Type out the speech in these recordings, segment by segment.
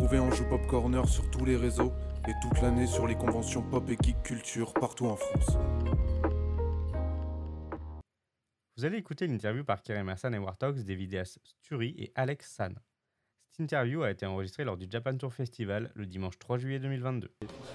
retrouver en joue Pop Corner sur tous les réseaux et toute l'année sur les conventions pop et geek culture partout en France. Vous allez écouter l'interview par Kerem Hassan et Wartox des vidéastes Sturi et Alex San. Cette interview a été enregistrée lors du Japan Tour Festival le dimanche 3 juillet 2022.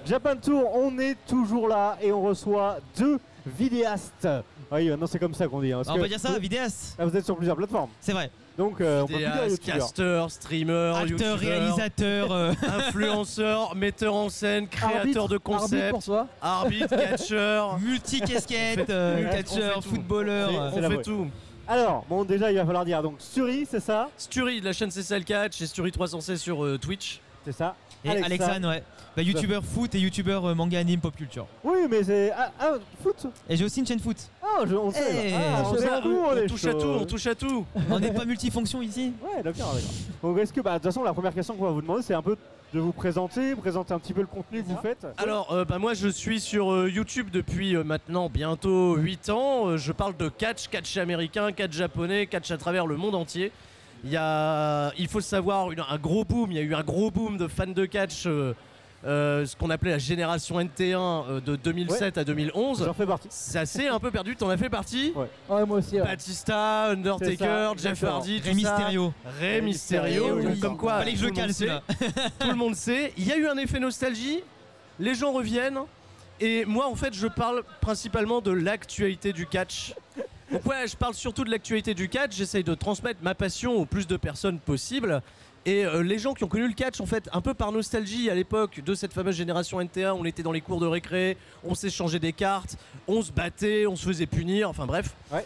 Japan Tour, on est toujours là et on reçoit deux vidéastes. Oui, non, c'est comme ça qu'on dit. hein, parce Ah, on que peut dire ça, vous, vidéaste ah, vous êtes sur plusieurs plateformes. C'est vrai. Donc, euh, on peut plus dire Vidéaste, youtubeur. caster, streamer, Acteur, youtubeur, réalisateur. euh, influenceur, metteur en scène, créateur Arbitre- de arbitre pour toi. arbitre, catcheur. multi-casquette, euh, On fait catcheur, tout. footballeur. Euh, On fait tout. Alors, bon, déjà, il va falloir dire. Donc, Suri, c'est ça Sturi de la chaîne CCL Catch et Sturi 316 sur euh, Twitch. C'est ça. Et Alexa. Alexane, ouais. Bah, youtubeur foot et youtubeur euh, manga anime pop culture. Oui, mais c'est. Ah, ah, foot Et j'ai aussi une chaîne foot. Ah, je- on sait. Eh, ah, on sait les touche à tout, on touche à tout. On n'est pas multifonction ici Ouais, d'accord, d'accord. Donc, est-ce que, bah, de toute façon, la première question qu'on va vous demander, c'est un peu de vous présenter, présenter un petit peu le contenu que vous faites. Alors, euh, bah, moi je suis sur euh, YouTube depuis euh, maintenant bientôt 8 ans. Je parle de catch, catch américain, catch japonais, catch à travers le monde entier. Il y a, il faut le savoir, une- un gros boom. Il y a eu un gros boom de fans de catch, euh, ce qu'on appelait la génération NT1 euh, de 2007 à 2011. J'en fais partie. Ça s'est un peu perdu, t'en as fait partie? Ouais. Ouais, moi aussi. ouais. Batista, Undertaker, ça, Jeff. Hardy, tout Rey. Mysterio. Rey Mysterio, oui. comme quoi Fallait que je tout le le monde cale celui-là. tout le monde sait. Il y a eu un effet nostalgie, les gens reviennent, et moi en fait je parle principalement de l'actualité du catch. Donc ouais, je parle surtout de l'actualité du catch, j'essaye de transmettre ma passion au plus de personnes possible. Et euh, les gens qui ont connu le catch, en fait, un peu par nostalgie à l'époque de cette fameuse génération NT1, on était dans les cours de récré, on s'échangeait des cartes, on se battait, on se faisait punir, enfin bref. Ouais.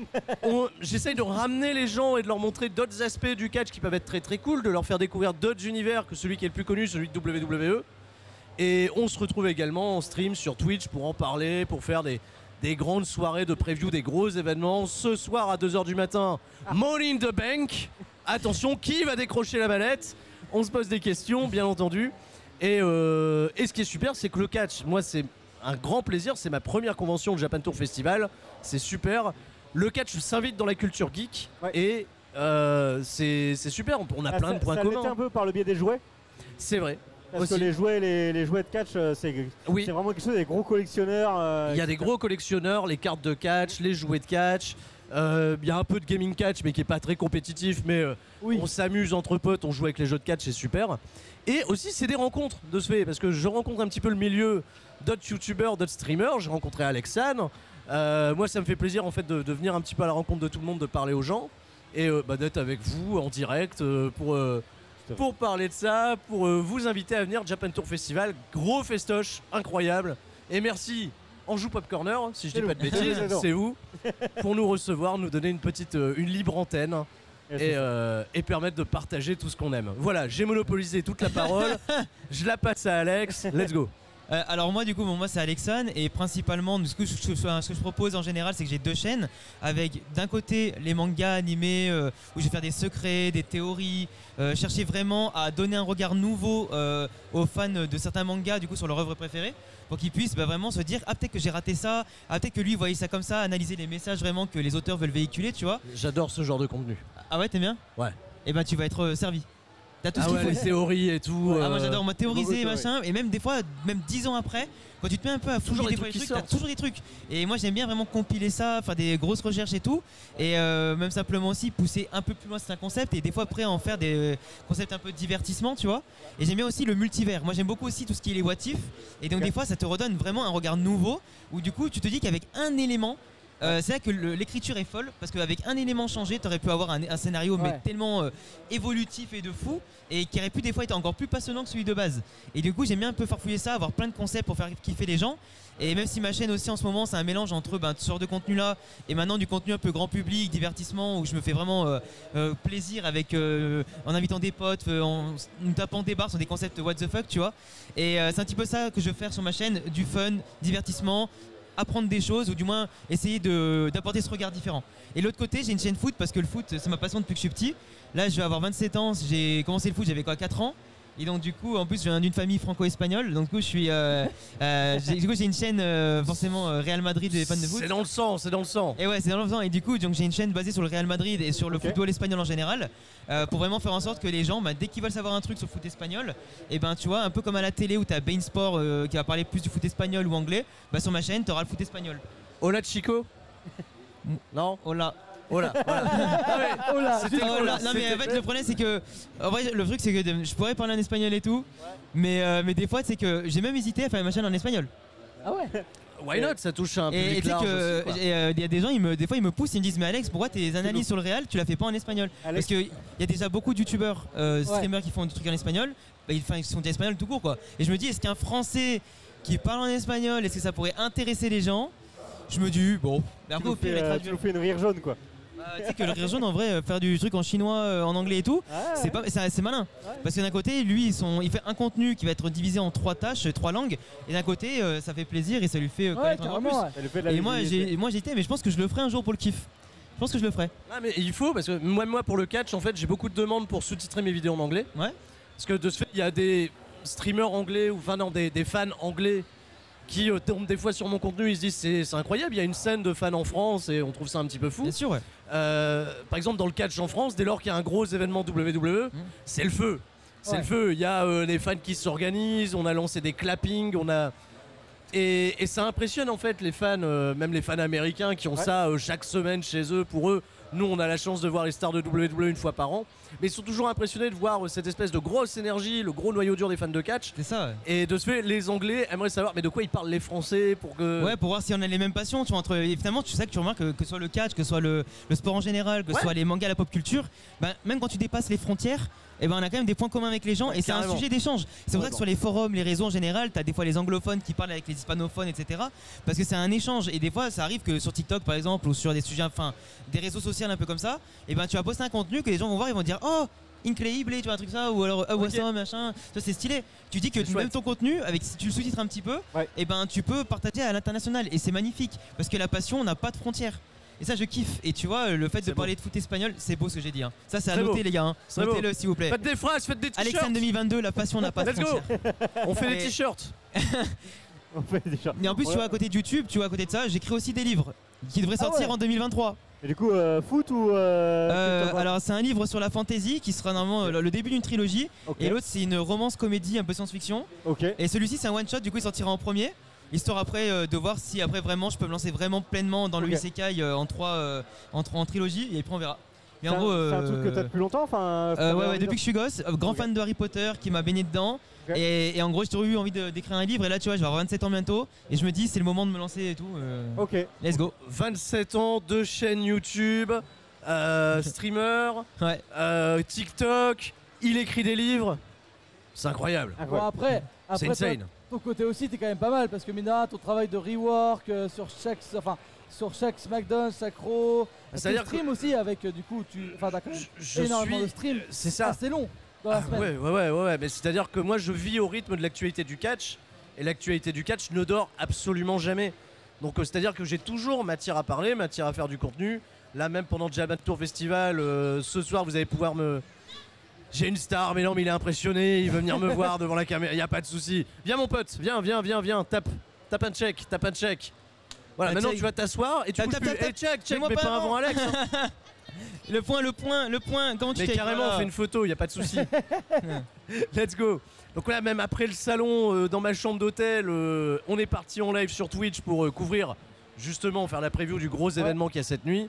J'essaye de ramener les gens et de leur montrer d'autres aspects du catch qui peuvent être très très cool, de leur faire découvrir d'autres univers que celui qui est le plus connu, celui de WWE. Et on se retrouve également en stream sur Twitch pour en parler, pour faire des, des grandes soirées de preview des gros événements. Ce soir à 2h du matin, Money in the Bank. Attention, qui va décrocher la mallette On se pose des questions, bien entendu. Et, euh, et ce qui est super, c'est que le catch, moi, c'est un grand plaisir. C'est ma première convention de Japan Tour Festival. C'est super. Le catch s'invite dans la culture geek. Ouais. Et euh, c'est super. On, a Ah, plein ça- de points ça communs. un peu par le biais des jouets? C'est vrai. Parce Aussi. que les jouets, les, les jouets de catch, euh, c'est Oui. vraiment quelque chose des gros collectionneurs. euh, Il y a des gros collectionneurs, les cartes de catch, les jouets de catch. Euh, Il y a un peu de gaming catch, mais qui est pas très compétitif. Mais euh, Oui. on s'amuse entre potes, on joue avec les jeux de catch, c'est super. Et aussi, c'est des rencontres de ce fait, parce que je rencontre un petit peu le milieu d'autres youtubeurs, d'autres streamers. J'ai rencontré Alexane. Euh, moi, ça me fait plaisir en fait de, de venir un petit peu à la rencontre de tout le monde, de parler aux gens et euh, bah, d'être avec vous en direct euh, pour. euh, pour parler de ça, pour euh, vous inviter à venir Japan Tour Festival, gros festoche, incroyable. Et merci Anjou Pop Corner, si je dis pas de bêtises, C'est vous, pour nous recevoir, nous donner une petite, euh, une libre antenne Et euh, et permettre de partager tout ce qu'on aime. Voilà, j'ai monopolisé toute la parole, je la passe à Alex, let's go. Euh, alors moi du coup bon, moi c'est Alexane et principalement ce que, je, ce que je propose en général c'est que j'ai deux chaînes avec d'un côté les mangas animés euh, où je vais faire des secrets, des théories, euh, chercher vraiment à donner un regard nouveau aux fans de certains mangas du coup sur leur œuvre préférée pour qu'ils puissent bah, vraiment se dire ah peut-être que j'ai raté ça, ah peut-être que lui voyait ça comme ça, analyser les messages vraiment que les auteurs veulent véhiculer tu vois. J'adore ce genre de contenu. Ah ouais t'aimes bien? Ouais. Et ben tu vas être servi. T'as tout ce Ah qu'il ouais, faut. les théories et tout. Ah moi euh, j'adore moi théoriser machin et même des fois même dix ans après quand tu te mets un peu à Toujours fouiller des des fois trucs t'as toujours des trucs. Et moi j'aime bien vraiment compiler ça faire des grosses recherches et tout. Et euh, même simplement aussi pousser un peu plus loin certains concepts et des fois après en faire des concepts un peu de divertissement tu vois. Et j'aime bien aussi le multivers. Moi j'aime beaucoup aussi tout ce qui est les what if. Et donc des fois ça te redonne vraiment un regard nouveau où du coup tu te dis qu'avec un élément euh, c'est là que l'écriture est folle parce qu'avec un élément changé, t'aurais pu avoir un, un scénario mais tellement euh, évolutif et de fou et qui aurait pu des fois être encore plus passionnant que celui de base. Et du coup, j'aime bien un peu farfouiller ça, avoir plein de concepts pour faire kiffer les gens. Et même si ma chaîne aussi en ce moment, c'est un mélange entre ben, ce genre de contenu là et maintenant du contenu un peu grand public, divertissement, où je me fais vraiment euh, plaisir avec en invitant des potes, en nous tapant des barres sur des concepts what the fuck, tu vois. Et c'est un petit peu ça que je veux faire sur ma chaîne, du fun, divertissement, apprendre des choses ou du moins essayer d'apporter ce regard différent. Et l'autre côté, j'ai une chaîne foot parce que le foot, c'est ma passion depuis que je suis petit. Là, je vais avoir 27 ans, j'ai commencé le foot, j'avais quoi 4 ans. Et donc du coup, en plus, je viens d'une famille franco-espagnole. Donc du coup, je suis, euh, euh, j'ai- du coup, j'ai une chaîne euh, forcément euh, Real Madrid et fans de foot. C'est dans le sang, c'est dans le sang. Et ouais, c'est dans le temps. Et du coup, donc j'ai une chaîne basée sur le Real Madrid et sur le football espagnol en général, euh, pour vraiment faire en sorte que les gens, bah, dès qu'ils veulent savoir un truc sur le foot espagnol, et ben tu vois, un peu comme à la télé où t'as Bein Sport euh, qui va parler plus du foot espagnol ou anglais, bah sur ma chaîne, t'auras le foot espagnol. Hola Chico Non? Là. Oh là, voilà. Ah ouais, Oh là, C'était Oh cool, là, non mais en c'était- fait le problème c'est que en vrai le truc c'est que je pourrais parler en espagnol et tout mais, euh, mais des fois c'est que j'ai même hésité à faire ma chaîne en espagnol. Ah ouais. Why not? Ça touche un et public large et, euh, il y a des gens ils me des fois ils me poussent ils me disent mais Alex pourquoi tes analyses sur le réel tu la fais pas en espagnol? Alex, parce qu'il y a déjà beaucoup de youtubeurs euh, streamers qui font des trucs en espagnol bah, ils, ils sont des espagnols tout court quoi. Et je me dis est-ce qu'un français qui parle en espagnol est-ce que ça pourrait intéresser les gens? Je me dis bon mais tu après nous au pire les euh, tu nous fais une rire jaune quoi. Bah, tu sais que le rire jaune en vrai euh, faire du truc en chinois euh, en anglais et tout Ah, c'est pas c'est c'est malin Ouais. parce que d'un côté lui ils sont- il fait un contenu qui va être divisé en trois tâches euh, trois langues et d'un côté euh, ça fait plaisir et ça lui fait Ouais, connaître encore plus et moi j'ai moi j'étais mais je pense que je le ferai un jour pour le kiff je pense que je le ferai Ah mais il faut parce que moi, moi pour le catch en fait j'ai beaucoup de demandes pour sous-titrer mes vidéos en anglais. Ouais. Parce que de ce fait il y a des streamers anglais ou enfin non des, des fans anglais qui euh, tombent des fois sur mon contenu ils se disent c'est c'est incroyable il y a une scène de fans en France et on trouve ça un petit peu fou. bien sûr ouais Euh, par exemple dans le catch en France dès lors qu'il y a un gros événement WWE c'est le feu. C'est Ouais. le feu. Il y a euh, les fans qui s'organisent, on a lancé des clappings, on a et, et ça impressionne en fait les fans, euh, même les fans américains qui ont Ouais. ça euh, chaque semaine chez eux. Pour eux, nous on a la chance de voir les stars de WWE une fois par an, mais ils sont toujours impressionnés de voir euh, cette espèce de grosse énergie, le gros noyau dur des fans de catch. c'est ça ouais. Et de ce fait, les Anglais aimeraient savoir, mais de quoi ils parlent les Français pour que. Ouais, pour voir si on a les mêmes passions. Tu vois, entre, et finalement, tu sais que tu remarques que, que ce soit le catch, que ce soit le, le sport en général, que ce Ouais. soit les mangas, la pop culture, ben, même quand tu dépasses les frontières, eh ben, on a quand même des points communs avec les gens et c'est un sujet d'échange. C'est pour ça que sur les forums, les réseaux en général, tu as des fois les anglophones qui parlent avec les hispanophones, etc. Parce que c'est un échange. Et des fois, ça arrive que sur TikTok, par exemple, ou sur des sujets, enfin, des réseaux sociaux un peu comme ça, et ben, tu vas poster un contenu que les gens vont voir, ils vont dire Oh! Increíble, tu vois un truc ça, ou alors oh, awesome, machin, ça c'est stylé. Tu dis que C'est même ton contenu, avec si tu le sous-titres un petit peu, Ouais. et ben tu peux partager à l'international et c'est magnifique parce que la passion n'a pas de frontières. Et ça je kiffe. Et tu vois le fait de parler de foot espagnol, c'est beau ce que j'ai dit. hein. Ça c'est à noter beau. les gars. hein. Notez-le s'il vous plaît. Faites des phrases, faites des t-shirts. Alexandre 2022, la passion n'a pas de Let's go. frontières. On fait des t-shirts. On fait déjà. Et en plus Ouais. tu vois à côté de YouTube, tu vois à côté de ça, j'écris aussi des livres qui devraient Ah sortir ouais. en 2023. Et du coup, euh, foot ou. Euh, Euh, alors c'est un livre sur la fantasy qui sera normalement le début d'une trilogie et l'autre c'est une romance comédie un peu science-fiction. Et celui-ci c'est un one shot, du coup il sortira en premier. Histoire après de voir si après vraiment je peux me lancer vraiment pleinement dans le isekai en trois en, trilogie et après on verra. Mais C'est en un- gros, c'est un euh, truc que t'as depuis longtemps enfin, euh, ouais, ouais, depuis que je suis gosse, euh, grand fan de Harry Potter qui m'a baigné dedans. Et, et en gros j'ai toujours eu envie d'écrire un livre et là tu vois je vais avoir 27 ans bientôt et je me dis c'est le moment de me lancer et tout. euh, Ok. Let's go. 27 ans, deux chaînes YouTube, euh, streamer, Ouais. euh, TikTok, il écrit des livres. C'est incroyable. Après, C'est après insane. ton côté aussi, t'es quand même pas mal parce que Mina, ton travail de rework euh, sur chaque, enfin, sur chaque SmackDown, tes C'est-à-dire que streams aussi avec euh, du coup, tu, enfin, je énormément suis. de streams. C'est ça. assez long dans la Ah, semaine. ouais, ouais, ouais, ouais, mais c'est-à-dire que moi je vis au rythme de l'actualité du catch et l'actualité du catch ne dort absolument jamais. Donc euh, c'est-à-dire que j'ai toujours matière à parler, matière à faire du contenu. Là même pendant le Japan Tour Festival, euh, ce soir vous allez pouvoir me. J'ai une star, mais non, mais il est impressionné, il veut venir me voir devant la caméra, il y a pas de souci. Viens mon pote, viens, viens, viens, viens, tape, tape un check, tape un check. Voilà, Un maintenant tu vas t'asseoir et tu bouges plus. tape. Eh, check, check, mais pas avant avant. Alex. hein. Le point, le point, le point. Comment tu Mais fais carrément, on fait une photo, il y a pas de souci. Let's go. Donc là, même après le salon, euh, dans ma chambre d'hôtel, euh, on est parti en live sur Twitch pour euh, couvrir, justement, faire la preview du gros événement qu'il y a cette nuit.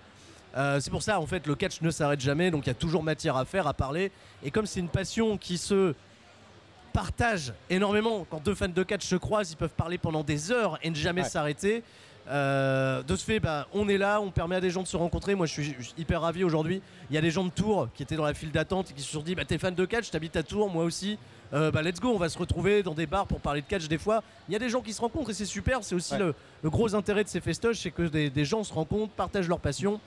Euh, c'est pour ça, en fait, le catch ne s'arrête jamais, donc il y a toujours matière à faire, à parler. Et comme c'est une passion qui se partage énormément, quand deux fans de catch se croisent, ils peuvent parler pendant des heures et ne jamais s'arrêter. Euh, de ce fait, bah, on est là, on permet à des gens de se rencontrer. Moi, je suis hyper ravi aujourd'hui. Il y a des gens de Tours qui étaient dans la file d'attente et qui se sont dit bah, T'es fan de catch, t'habites à Tours, moi aussi. Euh, bah, let's go, on va se retrouver dans des bars pour parler de catch des fois. Il y a des gens qui se rencontrent et c'est super. C'est aussi Ouais. le, le gros intérêt de ces festoches c'est que des, des gens se rencontrent, partagent leur passion.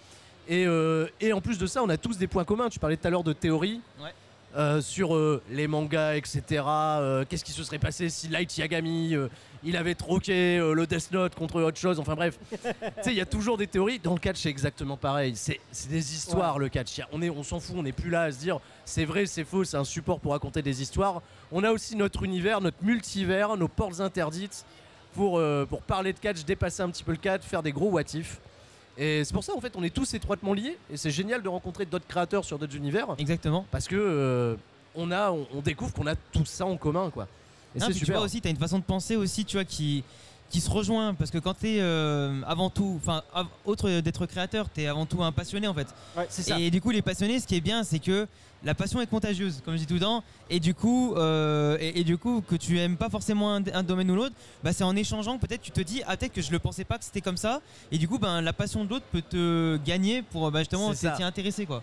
Et, euh, et en plus de ça, on a tous des points communs. Tu parlais tout à l'heure de théorie. Ouais. Euh, sur euh, les mangas, etc. euh, Qu'est-ce qui se serait passé si Light Yagami il avait troqué le Death Note contre autre chose Enfin bref, tu sais, il y a toujours des théories. Dans le catch, c'est exactement pareil. C'est des histoires le catch. A- On est, on s'en fout. On n'est plus là à se dire c'est vrai, c'est faux. C'est un support pour raconter des histoires. On a aussi notre univers, notre multivers, nos portes interdites pour pour parler de catch, dépasser un petit peu le catch, faire des gros what if. Et c'est pour ça en fait on est tous étroitement liés et c'est génial de rencontrer d'autres créateurs sur d'autres univers Exactement. parce que euh, on a on, on découvre qu'on a tout ça en commun quoi. Et c'est puis tu super. vois aussi, tu as une façon de penser aussi, tu vois, qui, qui se rejoint. Parce que quand tu es avant tout, enfin, av- autre d'être créateur, tu es avant tout un passionné en fait. ça. Et du coup, les passionnés, ce qui est bien, c'est que la passion est contagieuse, comme je dis tout le temps. Et du coup, euh, et, et du coup que tu aimes pas forcément un, un domaine ou l'autre, bah, c'est en échangeant que peut-être tu te dis, ah, peut-être que je le pensais pas que c'était comme ça. Et du coup, ben, la passion de l'autre peut te gagner pour bah, justement t'y intéresser. quoi.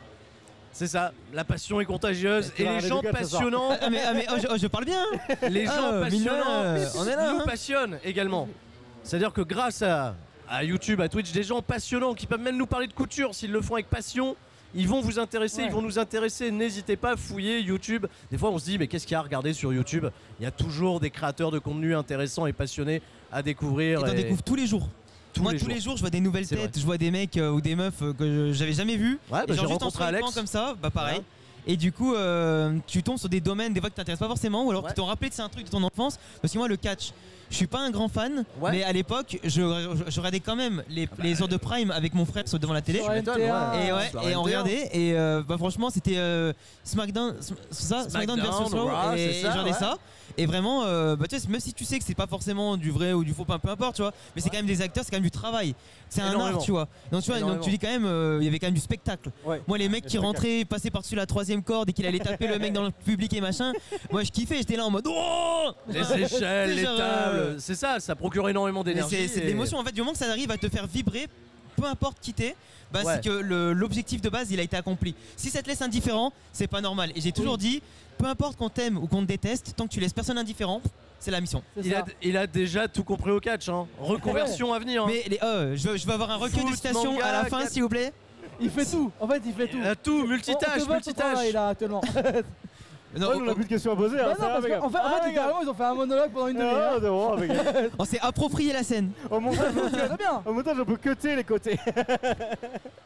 C'est ça. La passion est contagieuse et les gens passionnants, Ah, mais, ah, mais, oh, je, oh, je parle bien les gens Ah, rien, passionnants euh, on est là, nous hein. passionnent également. C'est-à-dire que grâce à, à YouTube, à Twitch, des gens passionnants qui peuvent même nous parler de couture s'ils le font avec passion. Ils vont vous intéresser, Ouais. ils vont nous intéresser. N'hésitez pas à fouiller YouTube. Des fois, on se dit, mais qu'est-ce qu'il y a à regarder sur YouTube? Il y a toujours des créateurs de contenu intéressants et passionnés à découvrir. et- découvres tous les jours. Tous Moi, les tous jours. les jours, je vois des nouvelles C'est têtes, je vois des mecs euh, ou des meufs euh, que je- j'avais jamais vus. Ouais, Et bah, genre j'ai juste en rencontré Alex. comme ça, bah pareil. Ouais. Et du coup, euh, tu tombes sur des domaines des fois qui t'intéressent pas forcément, ou alors Ouais. qui t'ont rappelé que c'est un truc de ton enfance. Parce que moi, le catch, je suis pas un grand fan, Ouais. mais à l'époque, je, je- je regardais quand même les, bah, les heures de prime avec mon frère devant la télé. Sur m'étonnes, NT1. ouais. Et ouais, et on NT1. regardait, et euh, bah franchement, c'était euh, SmackDown, Sm- ça, SmackDown, SmackDown, versus Raw, et, c'est ça, et je regardais ouais. ça. Et vraiment, euh, bah, tu sais, même si tu sais que c'est pas forcément du vrai ou du faux, peu importe, tu vois, mais c'est quand même des acteurs, c'est quand même du travail. C'est un art, tu vois. Donc tu vois, donc tu dis quand même, euh, il y avait quand même du spectacle. Ouais. Moi, les mecs qui rentraient, passaient par-dessus la troisième corde et qu'il allait taper le mec dans le public et machin, moi je kiffais, j'étais là en mode oh Les échelles, les tables, euh, c'est ça, ça procure énormément d'énergie. c'est et- l'émotion en fait, du moment que ça arrive à te faire vibrer, peu importe qui t'es, bah, Ouais. c'est que l'objectif de base il a été accompli. Si ça te laisse indifférent, c'est pas normal. Et j'ai toujours dit, peu importe qu'on t'aime ou qu'on te déteste, tant que tu laisses personne indifférent, c'est la mission. Il a, il a déjà tout compris au catch, hein. reconversion à venir. hein. Mais les, oh, je, veux, je veux avoir un recueil de à la fin s'il vous plaît. Il fait tout. En fait, il fait tout. Il a tout, multitâche, multitâche. là actuellement. Non, Ouais, nous, on a plus de questions à poser. Bah hein, non, ça va, parce les gars. qu'en fait, en Ah, fait, les gars. littéralement, ils ont fait un monologue pendant une demi-heure. Ah, c'est bon, les gars. on s'est approprié la scène. Au montage, on- C'est très bien. au montage, on peut cutter les côtés.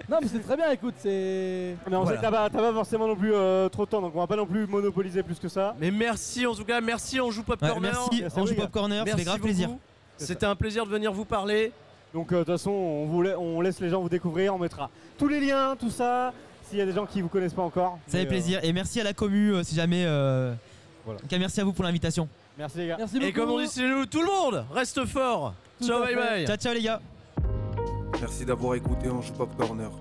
Non, mais c'est très bien. Écoute, c'est. Mais on Voilà. sait que t'as pas, t'as pas forcément non plus euh, trop de temps, donc on va pas non plus monopoliser plus que ça. Mais merci en tout cas, merci on joue Pop Ouais, Corner. merci, Merci, Ange les gars. Pop Corner, ça Merci fait grave beaucoup. plaisir. C'était un plaisir de venir vous parler. Donc euh, de toute façon, on, vous la- on laisse les gens vous découvrir, on mettra tous les liens, tout ça. S'il y a des gens qui vous connaissent pas encore. Ça fait plaisir. Et merci à la commu euh, si jamais. euh, Voilà. en tout cas, merci à vous pour l'invitation. euh, merci les gars. Merci beaucoup. Et comme on dit chez nous, tout le monde reste fort. Tout Ciao, bye bye. Ciao, ciao les gars. Merci d'avoir écouté Ange Pop Corner.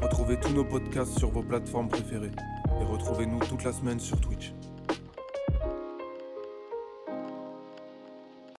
Retrouvez tous nos podcasts sur vos plateformes préférées et retrouvez-nous toute la semaine sur Twitch.